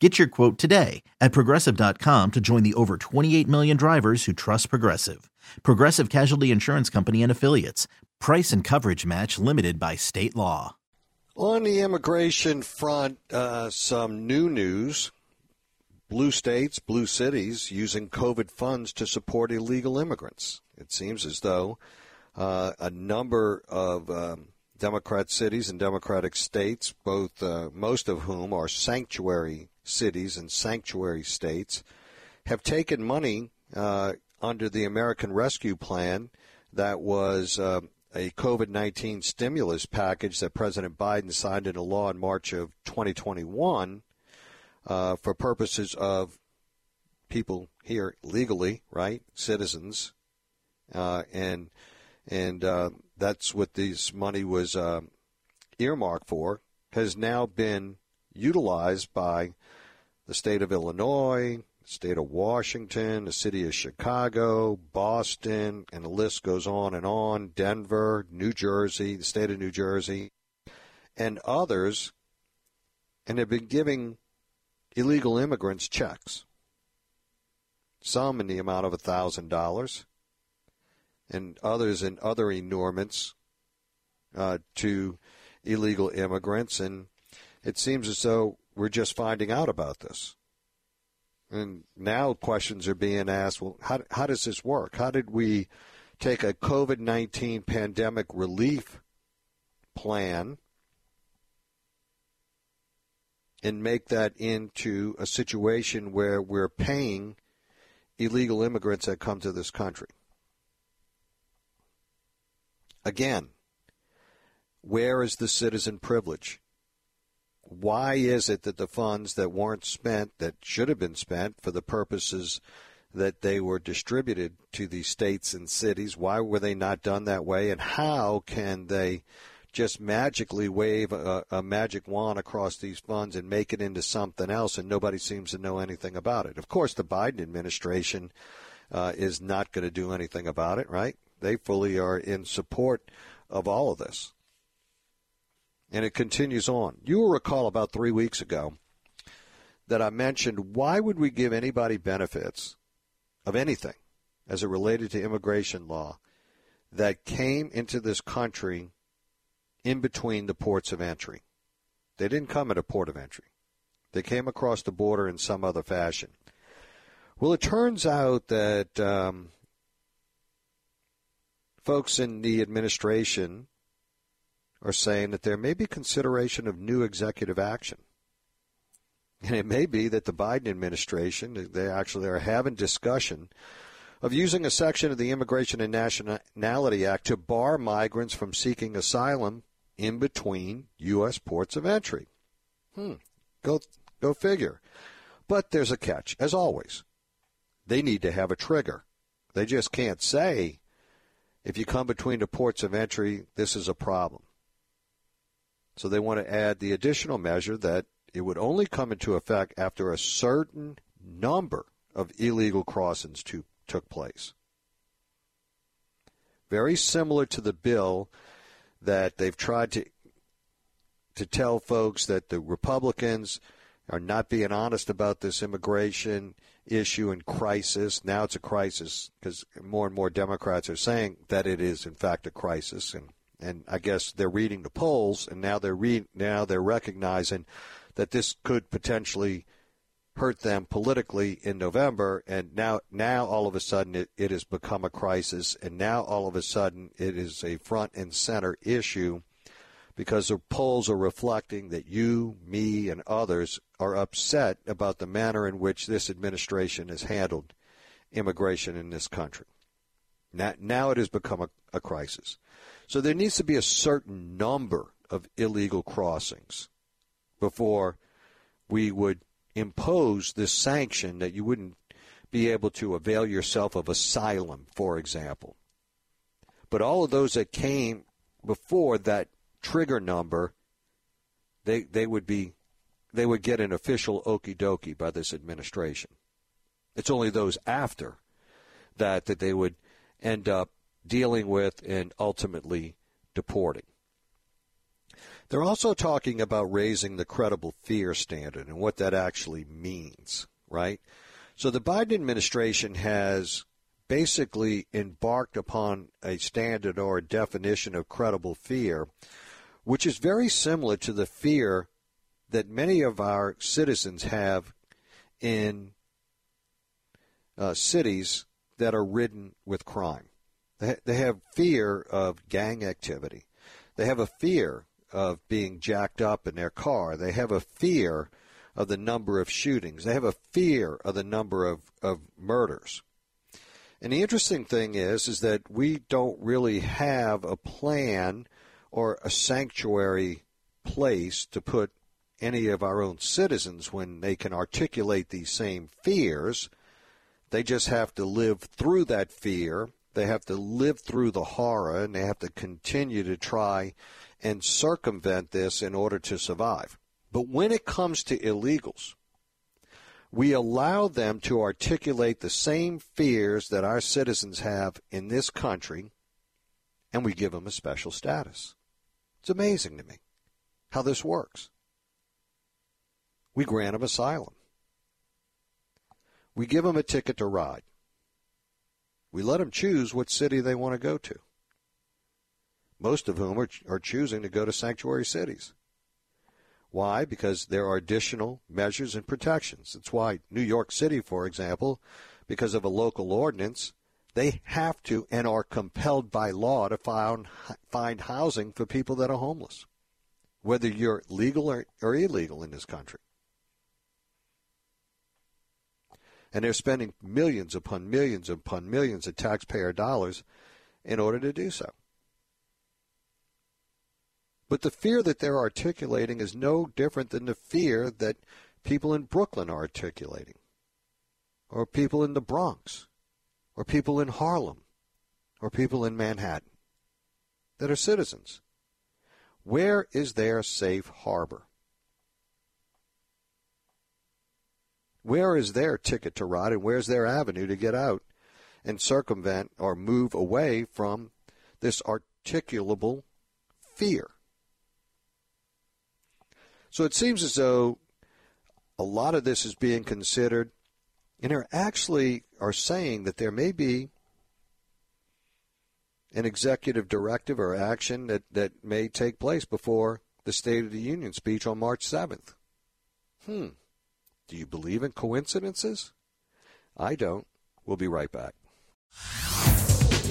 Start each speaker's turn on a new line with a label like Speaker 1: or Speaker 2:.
Speaker 1: Get your quote today at progressive.com to join the over 28 million drivers who trust Progressive. Progressive Casualty Insurance Company and Affiliates. Price and coverage match limited by state law.
Speaker 2: On the immigration front, uh, some new news. Blue states, blue cities using COVID funds to support illegal immigrants. It seems as though uh, a number of um, Democrat cities and Democratic states, both uh, most of whom are sanctuary cities and sanctuary states, have taken money uh, under the American Rescue Plan that was uh, a COVID 19 stimulus package that President Biden signed into law in March of 2021 uh, for purposes of people here legally, right? Citizens. Uh, and and uh, that's what this money was uh, earmarked for, has now been utilized by the state of Illinois, the state of Washington, the city of Chicago, Boston, and the list goes on and on, Denver, New Jersey, the state of New Jersey, and others, and they've been giving illegal immigrants checks, some in the amount of $1,000 and others in other enorments uh, to illegal immigrants. And it seems as though we're just finding out about this. And now questions are being asked well, how, how does this work? How did we take a COVID 19 pandemic relief plan and make that into a situation where we're paying illegal immigrants that come to this country? Again, where is the citizen privilege? Why is it that the funds that weren't spent, that should have been spent for the purposes that they were distributed to the states and cities, why were they not done that way? And how can they just magically wave a, a, magic wand across these funds and make it into something else, and nobody seems to know anything about it. Of course, the Biden administration uh, is not going to do anything about it, right? They fully are in support of all of this. And it continues on. You will recall about three weeks ago that I mentioned why would we give anybody benefits of anything as it related to immigration law that came into this country in between the ports of entry? They didn't come at a port of entry. They came across the border in some other fashion. Well, it turns out that um, folks in the administration are saying that there may be consideration of new executive action. And it may be that the Biden administration, they actually are having discussion of using a section of the Immigration and Nationality Act to bar migrants from seeking asylum in between U.S. ports of entry. Hmm. Go, go figure. But there's a catch, as always. They need to have a trigger. They just can't say if you come between the ports of entry, this is a problem. So they want to add the additional measure that it would only come into effect after a certain number of illegal crossings to, took place. Very similar to the bill that they've tried to to tell folks that the Republicans are not being honest about this immigration issue and crisis. Now it's a crisis because more and more Democrats are saying that it is in fact a crisis, and and I guess they're reading the polls, and now they're re- now they're recognizing that this could potentially hurt them politically in November, and now now all of a sudden it, it has become a crisis, and now all of a sudden it is a front and center issue because the polls are reflecting that you, me, and others are upset about the manner in which this administration has handled immigration in this country. Now, now it has become a, a crisis. So there needs to be a certain number of illegal crossings before we would impose this sanction that you wouldn't be able to avail yourself of asylum, for example. But all of those that came before that trigger number, they they would be they would get an official okey dokey by this administration. It's only those after that that they would end up dealing with and ultimately deporting. They're also talking about raising the credible fear standard and what that actually means, right? So the Biden administration has basically embarked upon a standard or a definition of credible fear, which is very similar to the fear that many of our citizens have in uh, cities that are ridden with crime. They, they have fear of gang activity. They have a fear of being jacked up in their car. They have a fear of the number of shootings. They have a fear of the number of, of murders. And the interesting thing is, is that we don't really have a plan or a sanctuary place to put any of our own citizens when they can articulate these same fears. They just have to live through that fear. They have to live through the horror and they have to continue to try and circumvent this in order to survive. But when it comes to illegals, we allow them to articulate the same fears that our citizens have in this country, and we give them a special status. It's amazing to me how this works. We grant them asylum. We give them a ticket to ride. We let them choose what city they want to go to most of whom are, are choosing to go to sanctuary cities. Why? Because there are additional measures and protections. That's why New York City, for example, because of a local ordinance, they have to and are compelled by law to find, find housing for people that are homeless, whether you're legal or, or illegal in this country. And they're spending millions upon millions upon millions of taxpayer dollars in order to do so. But the fear that they're articulating is no different than the fear that people in Brooklyn are articulating, or people in the Bronx, or people in Harlem, or people in Manhattan that are citizens. Where is their safe harbor? Where is their ticket to ride and where's their avenue to get out and circumvent or move away from this articulable fear? So it seems as though a lot of this is being considered, and they actually are saying that there may be an executive directive or action that, that may take place before the State of the Union speech on March 7th. Hmm. Do you believe in coincidences? I don't. We'll be right back.